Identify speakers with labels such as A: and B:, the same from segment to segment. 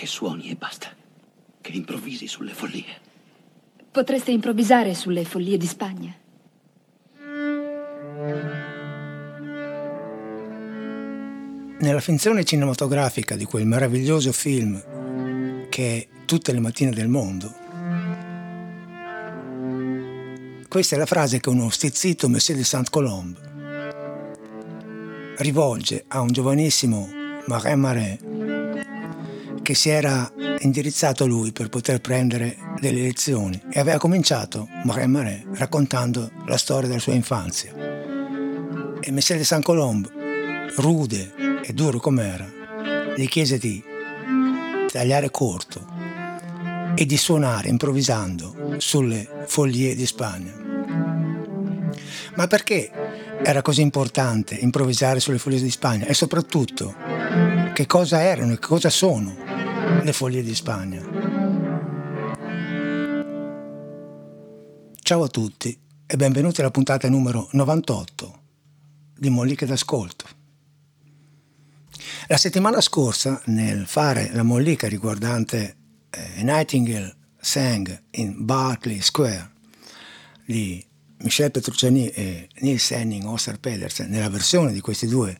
A: Che suoni e basta. Che improvvisi sulle follie.
B: Potreste improvvisare sulle follie di Spagna.
C: Nella finzione cinematografica di quel meraviglioso film che è Tutte le mattine del mondo, questa è la frase che uno stizzito Messie de Saint-Colombe rivolge a un giovanissimo Marin Marais che si era indirizzato a lui per poter prendere delle lezioni e aveva cominciato Marin Marais raccontando la storia della sua infanzia. E Messie de Saint-Colombe, rude e duro com'era, gli chiese di tagliare corto e di suonare improvvisando sulle foglie di Spagna. Ma perché era così importante improvvisare sulle foglie di Spagna? E soprattutto, che cosa erano e cosa sono le foglie di Spagna? Ciao a tutti e benvenuti alla puntata numero 98 di Molliche d'Ascolto. La settimana scorsa, nel fare la mollica riguardante eh, Nightingale Sang in Berkeley Square di Michel Petrucciani e Nils Henning Oscar Pedersen, nella versione di questi due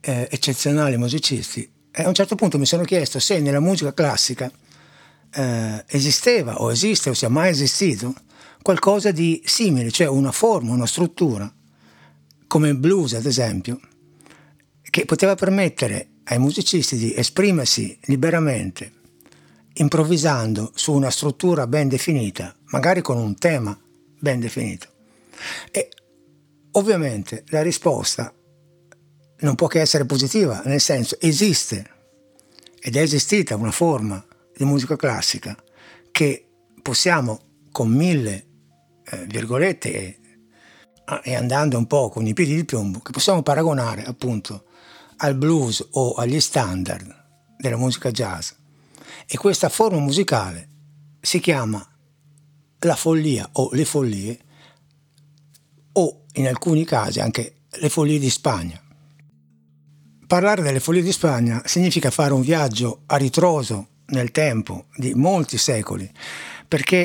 C: eh, eccezionali musicisti, e a un certo punto mi sono chiesto se nella musica classica eh, esisteva o esiste o sia mai esistito qualcosa di simile, cioè una forma, una struttura, come il blues ad esempio, che poteva permettere ai musicisti di esprimersi liberamente, improvvisando su una struttura ben definita, magari con un tema ben definito. E ovviamente la risposta non può che essere positiva, nel senso esiste ed è esistita una forma di musica classica che possiamo con mille eh, virgolette e, e andando un po' con i piedi di piombo, che possiamo paragonare appunto al blues o agli standard della musica jazz. E questa forma musicale si chiama la follia o le follie o in alcuni casi anche le follie di Spagna. Parlare delle follie di Spagna significa fare un viaggio a ritroso nel tempo di molti secoli, perché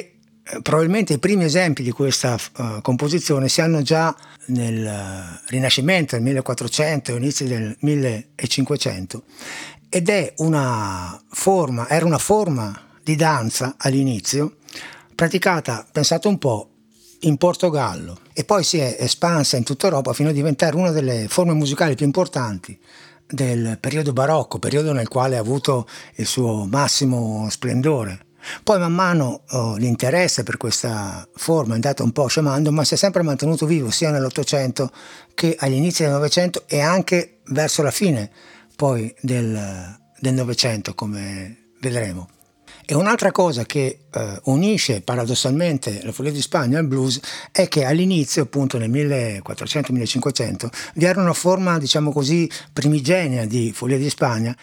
C: eh, probabilmente i primi esempi di questa uh, composizione si hanno già nel uh, Rinascimento, nel 1400 e inizio del 1500 ed è una forma, era una forma di danza all'inizio praticata, pensate un po', in Portogallo e poi si è espansa in tutta Europa fino a diventare una delle forme musicali più importanti del periodo barocco, periodo nel quale ha avuto il suo massimo splendore. Poi man mano oh, l'interesse per questa forma è andato un po' scemando, ma si è sempre mantenuto vivo sia nell'Ottocento che agli inizi del Novecento e anche verso la fine poi del Novecento, come vedremo. E un'altra cosa che eh, unisce paradossalmente la follia di Spagna al blues è che all'inizio, appunto nel 1400-1500, vi era una forma, diciamo così, primigenia di follia di Spagna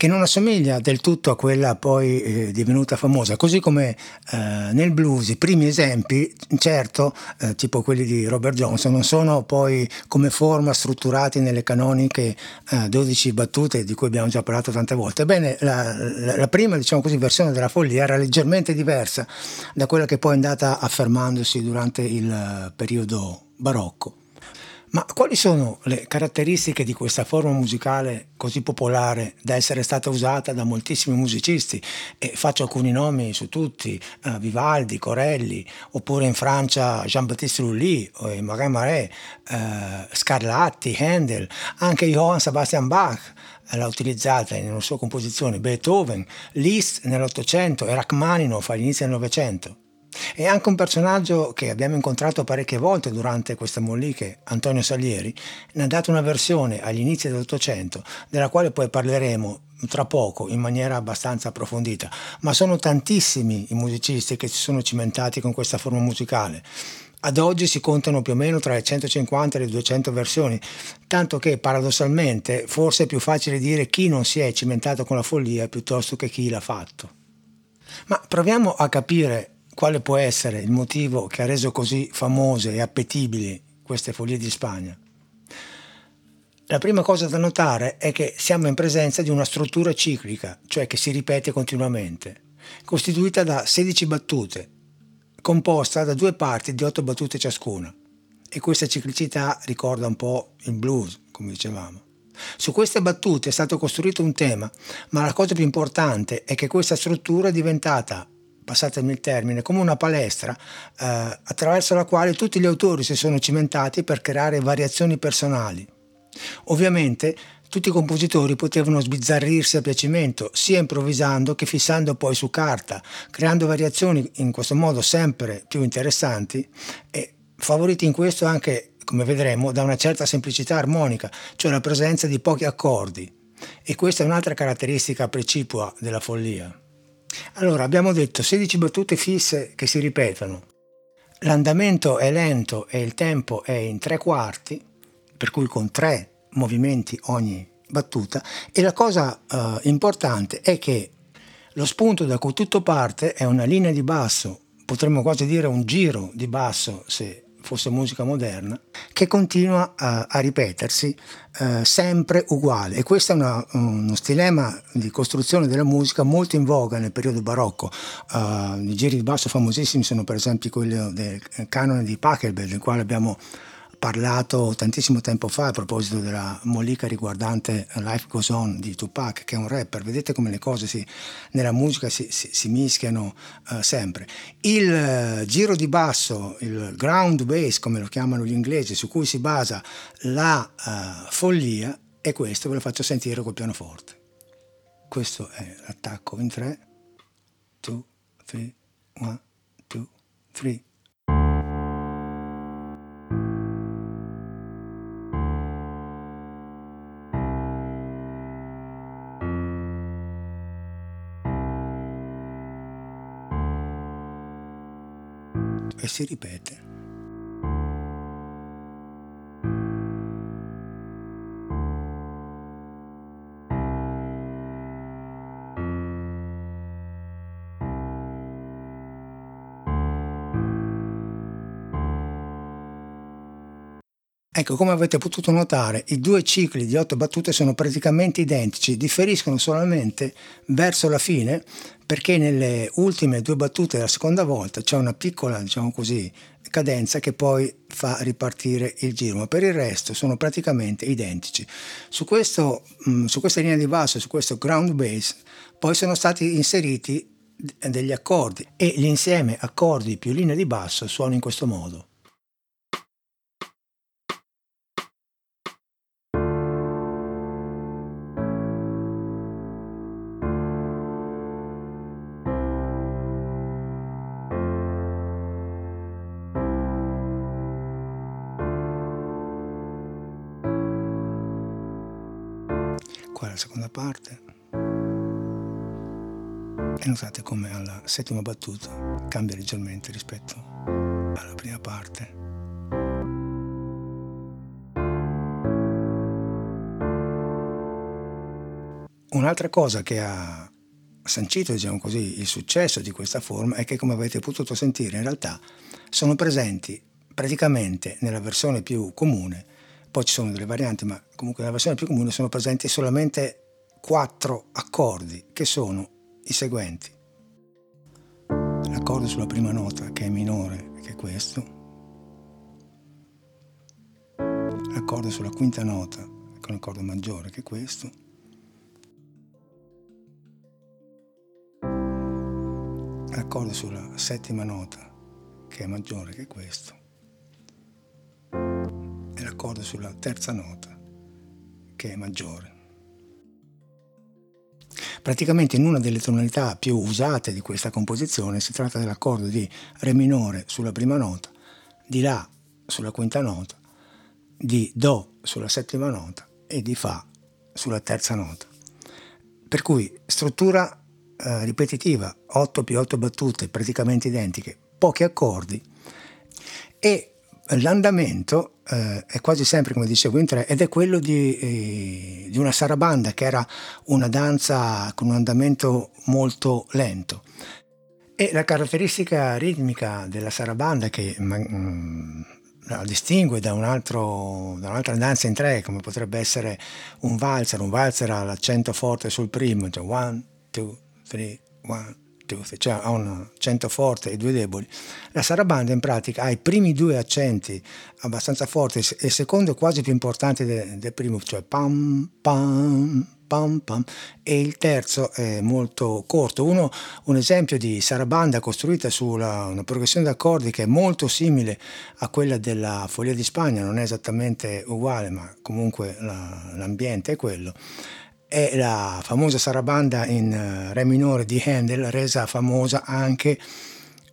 C: che non assomiglia del tutto a quella poi eh, divenuta famosa, così come eh, nel blues i primi esempi, certo, eh, tipo quelli di Robert Johnson, non sono poi come forma strutturati nelle canoniche 12 eh, battute di cui abbiamo già parlato tante volte. Ebbene, la, la, la prima diciamo così, versione della follia era leggermente diversa da quella che poi è andata affermandosi durante il eh, periodo barocco. Ma quali sono le caratteristiche di questa forma musicale così popolare da essere stata usata da moltissimi musicisti? E faccio alcuni nomi su tutti, uh, Vivaldi, Corelli, oppure in Francia Jean-Baptiste Lully, eh, Marais, uh, Scarlatti, Handel, anche Johann Sebastian Bach l'ha utilizzata nella sua composizione, Beethoven, Liszt nell'Ottocento e Rachmaninoff all'inizio del Novecento. E anche un personaggio che abbiamo incontrato parecchie volte durante queste molliche, Antonio Salieri, ne ha dato una versione agli inizi dell'Ottocento, della quale poi parleremo tra poco in maniera abbastanza approfondita, ma sono tantissimi i musicisti che si sono cimentati con questa forma musicale. Ad oggi si contano più o meno tra le 150 e le 200 versioni, tanto che paradossalmente forse è più facile dire chi non si è cimentato con la follia piuttosto che chi l'ha fatto. Ma proviamo a capire quale può essere il motivo che ha reso così famose e appetibili queste follie di Spagna? La prima cosa da notare è che siamo in presenza di una struttura ciclica, cioè che si ripete continuamente, costituita da 16 battute, composta da due parti di 8 battute ciascuna. E questa ciclicità ricorda un po' il blues, come dicevamo. Su queste battute è stato costruito un tema, ma la cosa più importante è che questa struttura è diventata passatemi il termine, come una palestra eh, attraverso la quale tutti gli autori si sono cimentati per creare variazioni personali. Ovviamente tutti i compositori potevano sbizzarrirsi a piacimento, sia improvvisando che fissando poi su carta, creando variazioni in questo modo sempre più interessanti e favoriti in questo anche, come vedremo, da una certa semplicità armonica, cioè la presenza di pochi accordi. E questa è un'altra caratteristica precipua della follia. Allora, abbiamo detto 16 battute fisse che si ripetono. L'andamento è lento e il tempo è in tre quarti, per cui con tre movimenti ogni battuta. E la cosa uh, importante è che lo spunto da cui tutto parte è una linea di basso, potremmo quasi dire un giro di basso se fosse musica moderna, che continua a, a ripetersi eh, sempre uguale. E questo è una, uno stilema di costruzione della musica molto in voga nel periodo barocco. Uh, I giri di basso famosissimi sono per esempio quelli del canone di Pachelbel, del quale abbiamo parlato tantissimo tempo fa a proposito della mollica riguardante Life Goes On di Tupac, che è un rapper. Vedete come le cose si, nella musica si, si, si mischiano uh, sempre. Il uh, giro di basso, il ground bass, come lo chiamano gli inglesi, su cui si basa la uh, follia, è questo, ve lo faccio sentire col pianoforte. Questo è l'attacco in 3, 2, 3, 1, 2, 3. E si ripete. Ecco, come avete potuto notare, i due cicli di otto battute sono praticamente identici, differiscono solamente verso la fine perché nelle ultime due battute della seconda volta c'è una piccola, diciamo così, cadenza che poi fa ripartire il giro, ma per il resto sono praticamente identici. Su, questo, mm, su questa linea di basso, su questo ground bass, poi sono stati inseriti degli accordi e l'insieme accordi più linea di basso suona in questo modo. Qua è la seconda parte e notate come alla settima battuta cambia leggermente rispetto alla prima parte. Un'altra cosa che ha sancito diciamo così, il successo di questa forma è che come avete potuto sentire in realtà sono presenti praticamente nella versione più comune poi ci sono delle varianti, ma comunque nella versione più comune sono presenti solamente quattro accordi, che sono i seguenti. L'accordo sulla prima nota, che è minore, che è questo. L'accordo sulla quinta nota, che è un accordo maggiore, che è questo. L'accordo sulla settima nota, che è maggiore, che è questo l'accordo sulla terza nota, che è maggiore. Praticamente in una delle tonalità più usate di questa composizione si tratta dell'accordo di Re minore sulla prima nota, di La sulla quinta nota, di Do sulla settima nota e di Fa sulla terza nota. Per cui struttura eh, ripetitiva, 8 più 8 battute praticamente identiche, pochi accordi e l'andamento eh, è quasi sempre, come dicevo, in tre ed è quello di, eh, di, una sarabanda che era una danza con un andamento molto lento. E la caratteristica ritmica della sarabanda che mh, mm, la distingue da, un altro, da, un'altra danza in tre, come potrebbe essere un valzer. Un valzer ha l'accento forte sul primo, cioè one, two, three, one, three, cioè ha un accento forte e due deboli. La sarabanda in pratica ha i primi due accenti abbastanza forti e il secondo è quasi più importante del, del primo, cioè pam, pam, pam pam e il terzo è molto corto. Uno, un esempio di sarabanda costruita su una progressione d'accordi che è molto simile a quella della Folia di Spagna, non è esattamente uguale ma comunque la, l'ambiente è quello è la famosa sarabanda in eh, re minore di Handel, resa famosa anche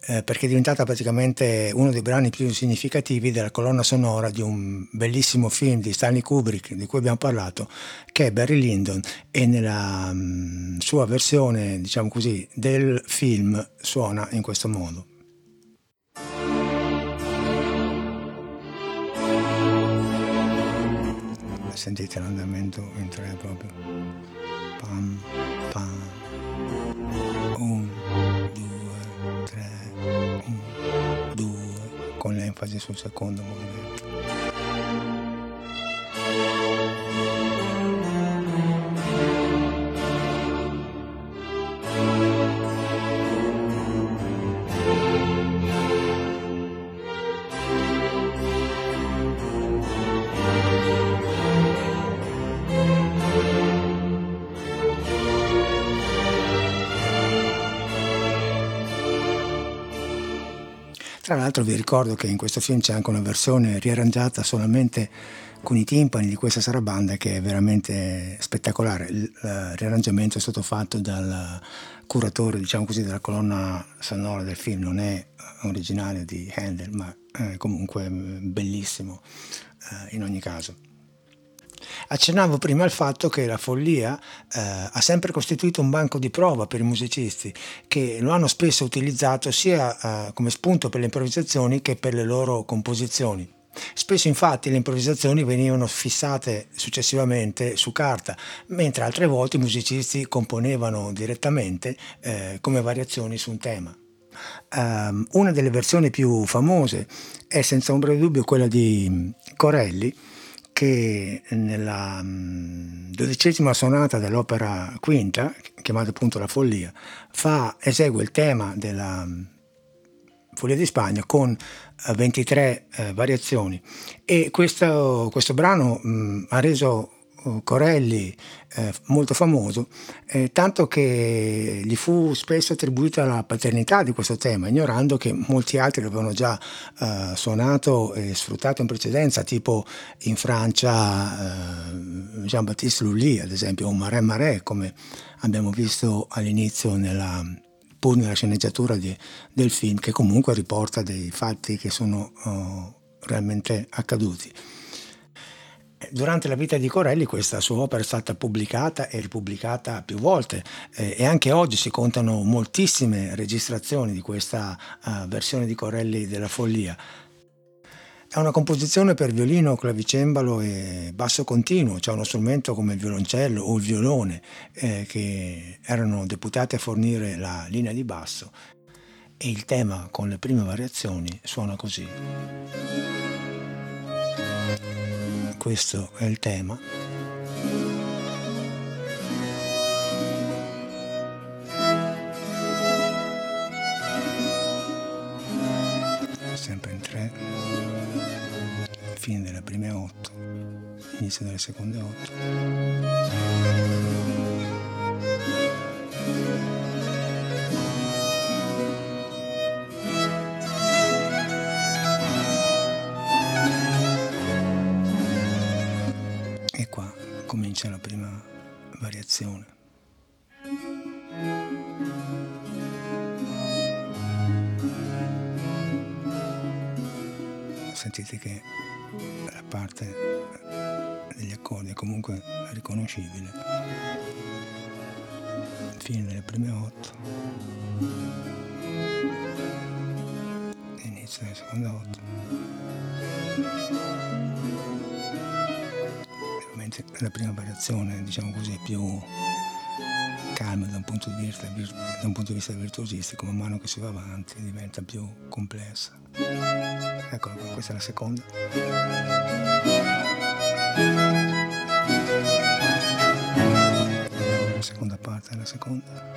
C: eh, perché è diventata praticamente uno dei brani più significativi della colonna sonora di un bellissimo film di Stanley Kubrick di cui abbiamo parlato, che è Barry Lyndon e nella mm, sua versione, diciamo così, del film suona in questo modo. Sentite l'andamento in tre proprio. Pam, pam. Un, con l'enfasi sul secondo movimento. L'altro vi ricordo che in questo film c'è anche una versione riarrangiata solamente con i timpani di questa sarabanda che è veramente spettacolare. Il riarrangiamento è stato fatto dal curatore, diciamo così, della colonna sonora del film, non è originale di Handel, ma è comunque bellissimo eh, in ogni caso. Accennavo prima al fatto che la follia eh, ha sempre costituito un banco di prova per i musicisti che lo hanno spesso utilizzato sia eh, come spunto per le improvvisazioni che per le loro composizioni. Spesso infatti le improvvisazioni venivano fissate successivamente su carta, mentre altre volte i musicisti componevano direttamente eh, come variazioni su un tema. Um, una delle versioni più famose è senza ombra di dubbio quella di Corelli, che nella mm, dodicesima sonata dell'opera quinta, chiamata appunto La Follia, fa, esegue il tema della mm, Follia di Spagna con 23 eh, eh, variazioni. E questo, questo brano mh, mm, ha reso Corelli eh, molto famoso, eh, tanto che gli fu spesso attribuita la paternità di questo tema, ignorando che molti altri l'avevano già eh, suonato e sfruttato in precedenza, tipo in Francia eh, Jean-Baptiste Lully, ad esempio, o Marais Marais, come abbiamo visto all'inizio nella, pur nella sceneggiatura di, del film, che comunque riporta dei fatti che sono oh, realmente accaduti. Durante la vita di Corelli questa sua opera è stata pubblicata e ripubblicata più volte eh, e anche oggi si contano moltissime registrazioni di questa uh, versione di Corelli della Follia. È una composizione per violino, clavicembalo e basso continuo, cioè uno strumento come il violoncello o il violone eh, che erano deputati a fornire la linea di basso e il tema con le prime variazioni suona così questo è il tema. Sempre in tre, fine delle prime otto, inizio delle seconde otto. Comincia la prima variazione. Sentite che la parte degli accordi è comunque riconoscibile. Fine delle prime otto. Inizio delle seconde otto la prima variazione, diciamo così, più calma da un punto di vista, da un punto di vista virtuosistico, man mano che si va avanti diventa più complessa. Eccola qua, questa è la seconda. La seconda parte è la seconda.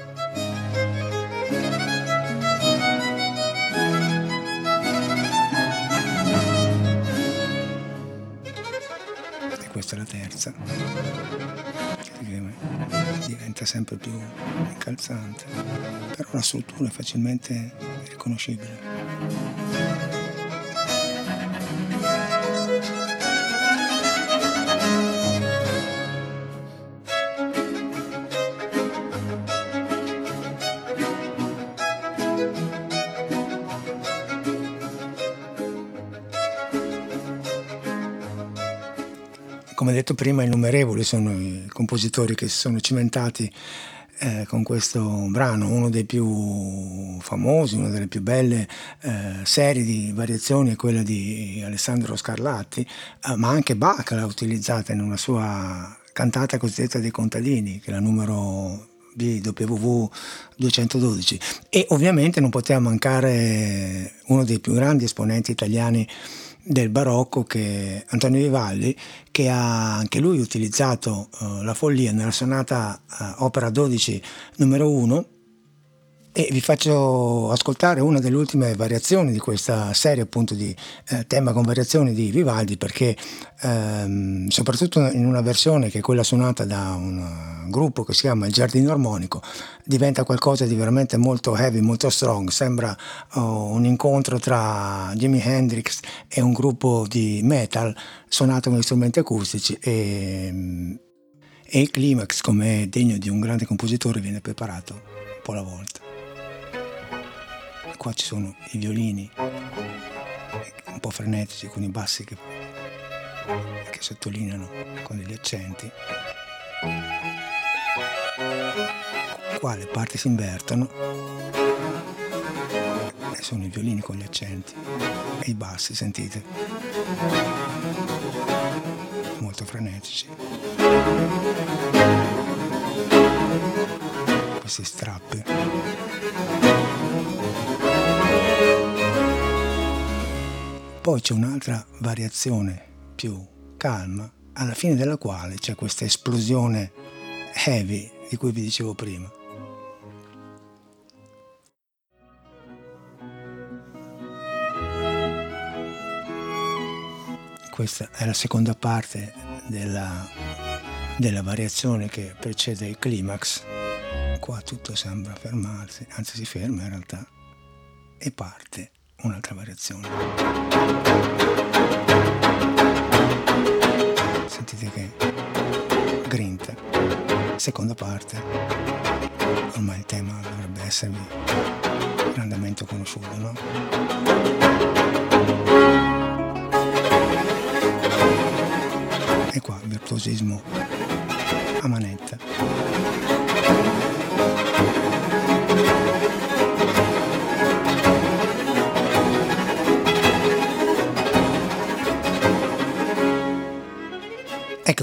C: Terza. Che diventa sempre più incalzante, però la struttura è facilmente riconoscibile. Prima, innumerevoli sono i compositori che si sono cimentati eh, con questo brano, uno dei più famosi, una delle più belle eh, serie di variazioni è quella di Alessandro Scarlatti, eh, ma anche Bach l'ha utilizzata in una sua cantata cosiddetta dei contadini, che è la numero BWV 212 e ovviamente non poteva mancare uno dei più grandi esponenti italiani del barocco che Antonio Vivaldi che ha anche lui utilizzato uh, la follia nella sonata uh, opera 12 numero 1 e vi faccio ascoltare una delle ultime variazioni di questa serie appunto di eh, tema con variazioni di Vivaldi perché ehm, soprattutto in una versione che è quella suonata da un gruppo che si chiama Il Giardino Armonico diventa qualcosa di veramente molto heavy, molto strong, sembra oh, un incontro tra Jimi Hendrix e un gruppo di metal suonato con strumenti acustici e, e il climax come degno di un grande compositore viene preparato un po' alla volta qua ci sono i violini un po' frenetici con i bassi che, che sottolineano con degli accenti. Qua le parti si invertono e sono i violini con gli accenti e i bassi, sentite, molto frenetici. Questi strappi. Poi c'è un'altra variazione più calma, alla fine della quale c'è questa esplosione heavy di cui vi dicevo prima. Questa è la seconda parte della, della variazione che precede il climax. Qua tutto sembra fermarsi, anzi si ferma in realtà, e parte un'altra variazione. Sentite che grinta, seconda parte, ormai il tema dovrebbe esservi grandemente conosciuto, no? E qua virtuosismo a manetta.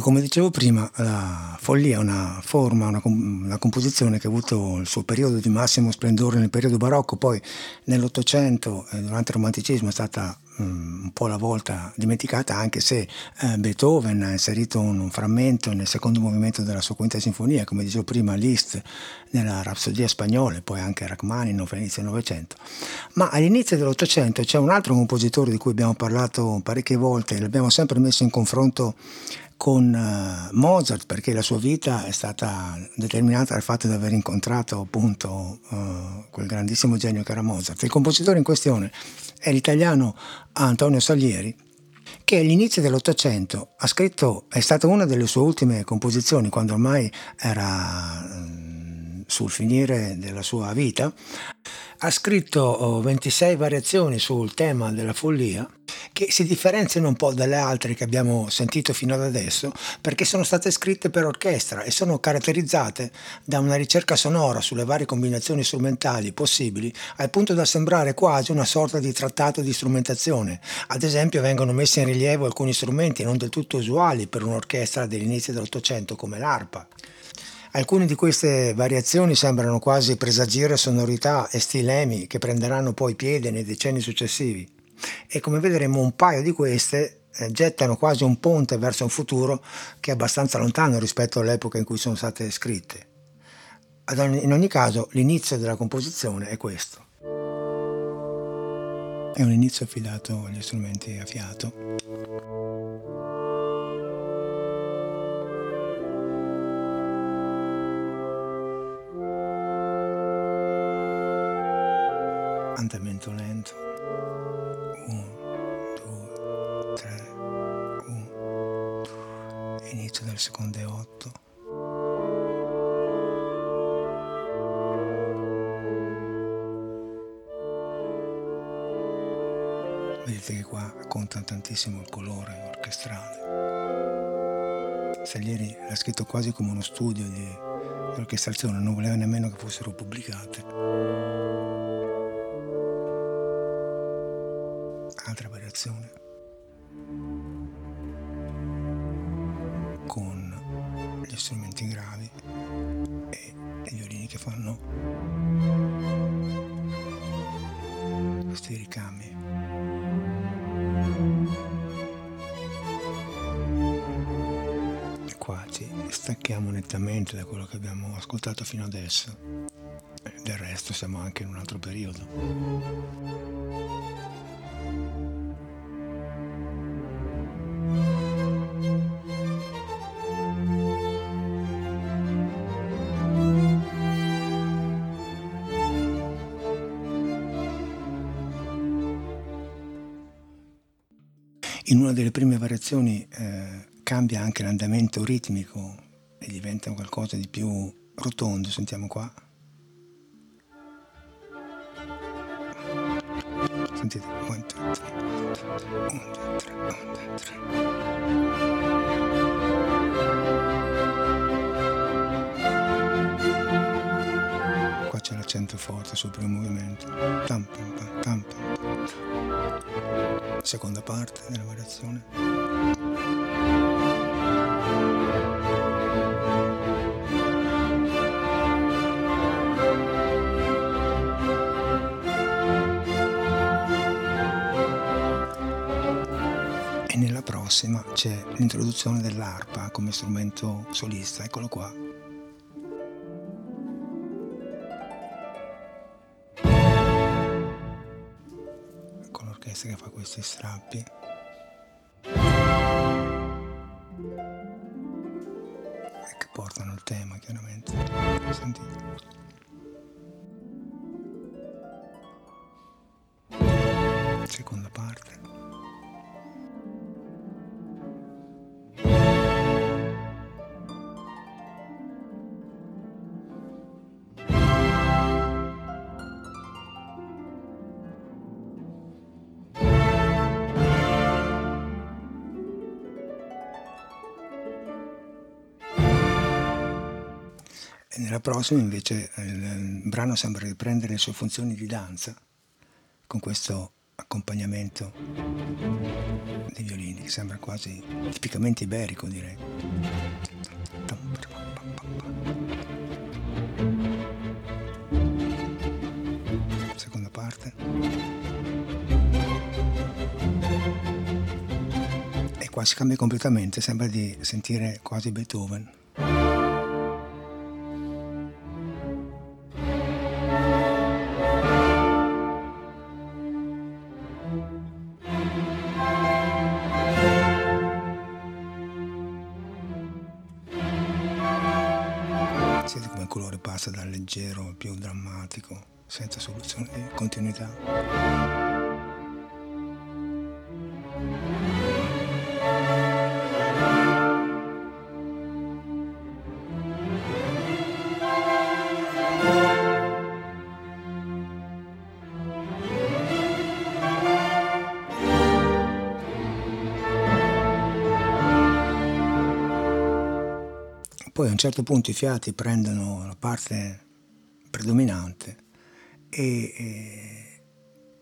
C: Come dicevo prima, la follia è una forma, una, una, composizione che ha avuto il suo periodo di massimo splendore nel periodo barocco, poi nell'Ottocento, eh, durante il romanticismo, è stata um, un po' la volta dimenticata, anche se eh, Beethoven ha inserito un, un, frammento nel secondo movimento della sua quinta sinfonia, come dicevo prima, Liszt nella Rapsodia spagnola, poi anche Rachmaninoff all'inizio del Novecento. Ma all'inizio dell'Ottocento c'è un altro compositore di cui abbiamo parlato parecchie volte, e l'abbiamo sempre messo in confronto con uh, Mozart perché la sua vita è stata determinata dal fatto di aver incontrato appunto uh, quel grandissimo genio che era Mozart. Il compositore in questione è l'italiano Antonio Salieri che all'inizio dell'Ottocento ha scritto, è stata una delle sue ultime composizioni quando ormai era um, sul finire della sua vita, ha scritto 26 variazioni sul tema della follia che si differenziano un po' dalle altre che abbiamo sentito fino ad adesso perché sono state scritte per orchestra e sono caratterizzate da una ricerca sonora sulle varie combinazioni strumentali possibili al punto da sembrare quasi una sorta di trattato di strumentazione. Ad esempio vengono messi in rilievo alcuni strumenti non del tutto usuali per un'orchestra dell'inizio dell'Ottocento come l'arpa. Alcune di queste variazioni sembrano quasi presagire sonorità e stilemi che prenderanno poi piede nei decenni successivi. e come vedremo un paio di queste eh, gettano quasi un ponte verso un futuro che è abbastanza lontano rispetto all'epoca in cui sono state scritte. In ogni caso l'inizio della composizione è questo. È un inizio affidato agli strumenti a fiato. Andamento lento. 1, 2, 3, 1, 2, inizio del secondo e 8. Vedete che qua conta tantissimo il colore orchestrale. Salieri l'ha scritto quasi come uno studio di orchestrazione, non voleva nemmeno che fossero pubblicate. Variazione con gli strumenti gravi e i violini che fanno questi ricami qua ci stacchiamo nettamente da quello che abbiamo ascoltato fino adesso. Del resto siamo anche in un altro periodo cambia anche l'andamento ritmico e diventa qualcosa di più rotondo, sentiamo qua. Sentite, 1, 2, 3, 1, 2, 3, 1, 2, 3. Qua c'è l'accento forte sul primo movimento. Tam, tam, tam, tam, tam seconda parte della variazione. C'è l'introduzione dell'arpa come strumento solista, eccolo qua. che fa questi strappi. E che portano il tema chiaramente. Sentite. Seconda nella prossima invece il brano sembra riprendere le sue funzioni di danza con questo accompagnamento dei violini che sembra quasi tipicamente iberico direi. Seconda parte. E qua si cambia completamente, sembra di sentire quasi Beethoven. poi a un certo punto i fiati prendono la parte predominante e, e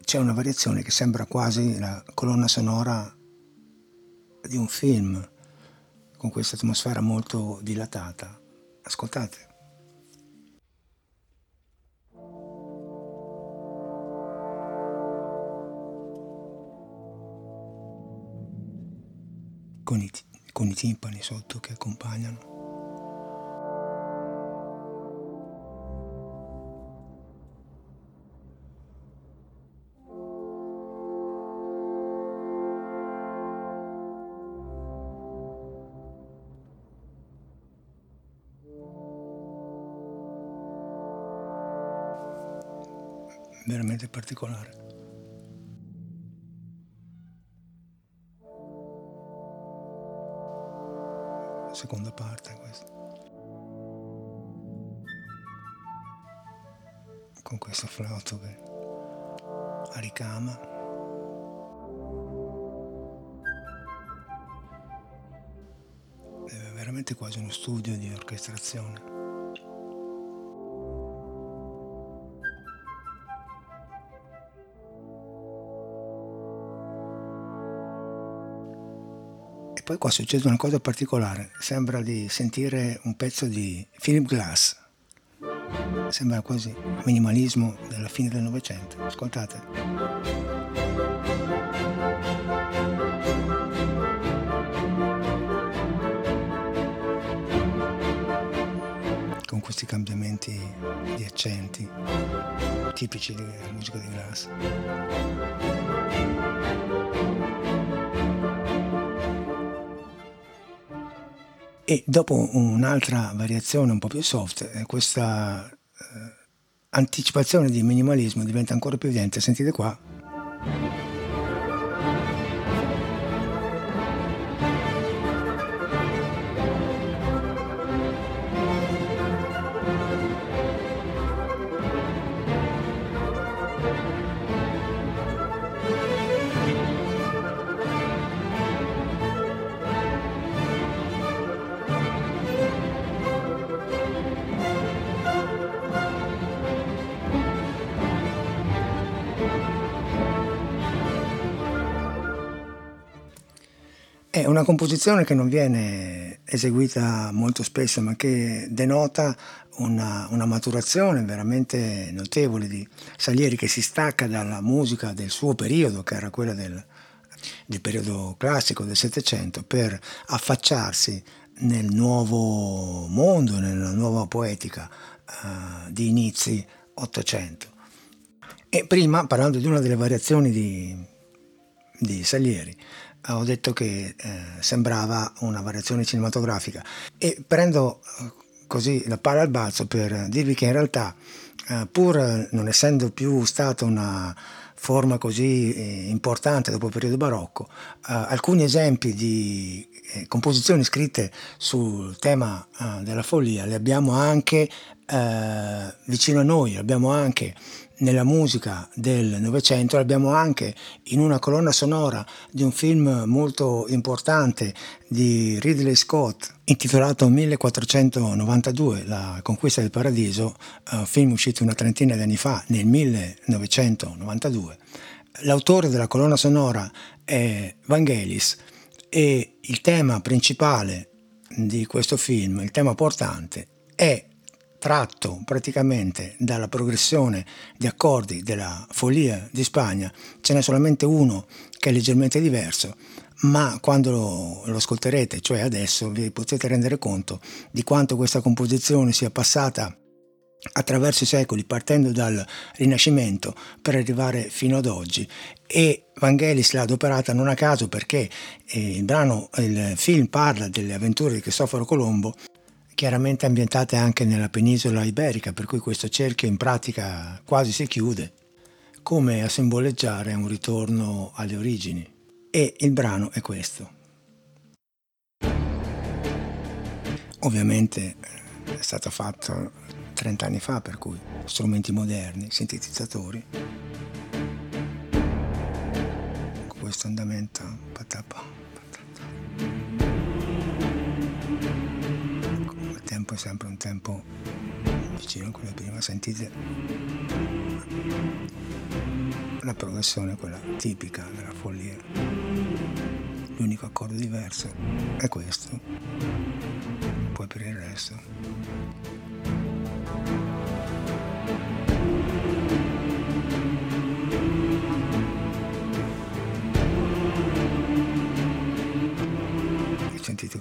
C: c'è una variazione che sembra quasi la colonna sonora di un film con questa atmosfera molto dilatata. Ascoltate. Con i, con i timpani sotto che accompagnano. Veramente particolare. Seconda parte questa. Con questo flauto che ricama. È veramente quasi uno studio di orchestrazione. Poi qua succede una cosa particolare, sembra di sentire un pezzo di Philip Glass, sembra quasi minimalismo della fine del Novecento, ascoltate. Con questi cambiamenti di accenti tipici della musica di Glass. E dopo un'altra variazione un po' più soft, eh, questa eh, anticipazione di minimalismo diventa ancora più evidente. Sentite qua. È una composizione che non viene eseguita molto spesso, ma che denota una, una, maturazione veramente notevole di Salieri che si stacca dalla musica del suo periodo, che era quella del, del periodo classico del Settecento, per affacciarsi nel nuovo mondo, nella nuova poetica uh, di inizi Ottocento. E prima, parlando di una delle variazioni di, di Salieri, ho detto che eh, sembrava una variazione cinematografica. E prendo eh, così la palla al balzo per dirvi che in realtà eh, pur non essendo più stata una forma così eh, importante dopo il periodo barocco, eh, alcuni esempi di eh, composizioni scritte sul tema della follia le abbiamo anche vicino a noi, abbiamo anche nella musica del Novecento, l'abbiamo anche in una colonna sonora di un film molto importante di Ridley Scott intitolato 1492, La conquista del paradiso, uh, film uscito una trentina di anni fa, nel 1992. L'autore della colonna sonora è Vangelis e il tema principale di questo film, il tema portante, è tratto praticamente dalla progressione di accordi della follia di Spagna, ce n'è solamente uno che è leggermente diverso, ma quando lo, lo, ascolterete, cioè adesso, vi potete rendere conto di quanto questa composizione sia passata attraverso i secoli, partendo dal Rinascimento per arrivare fino ad oggi. E Vangelis l'ha adoperata non a caso perché eh, il brano, il film parla delle avventure di Cristoforo Colombo chiaramente ambientate anche nella penisola iberica, per cui questo cerchio in pratica quasi si chiude, come a simboleggiare un ritorno alle origini. E il brano è questo. Ovviamente eh, è stato fatto 30 anni fa, per cui strumenti moderni, sintetizzatori. Questo andamento patapa. Tempo è sempre un tempo vicino a quello prima. Sentite la progressione, quella tipica della follia. L'unico accordo diverso è questo. Poi per il resto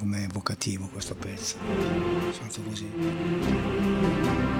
C: come evocativo questo pezzo. Sono così.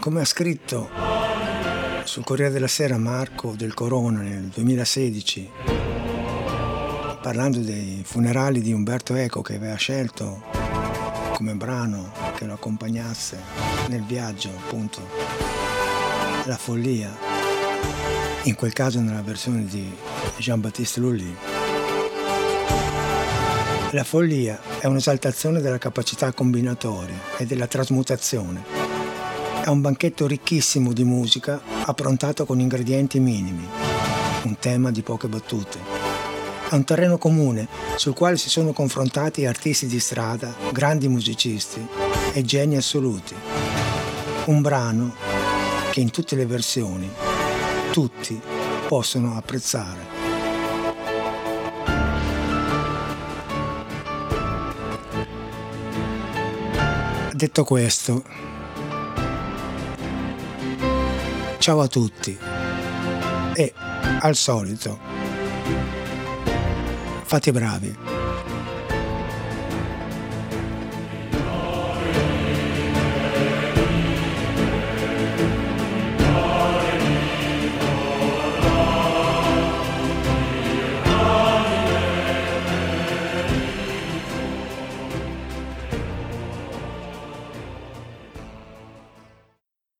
C: Come ha scritto sul Corriere della Sera Marco del Corona nel 2016, parlando dei funerali di Umberto Eco che aveva scelto come brano che lo accompagnasse nel viaggio, appunto, la follia, in quel caso nella versione di Jean-Baptiste Lully. La follia è un'esaltazione della capacità combinatoria e della trasmutazione un banchetto ricchissimo di musica approntato con ingredienti minimi, un tema di poche battute. È un terreno comune sul quale si sono confrontati artisti di strada, grandi musicisti e geni assoluti. Un brano che in tutte le versioni tutti possono apprezzare. Detto questo, Ciao a tutti e al solito fate bravi.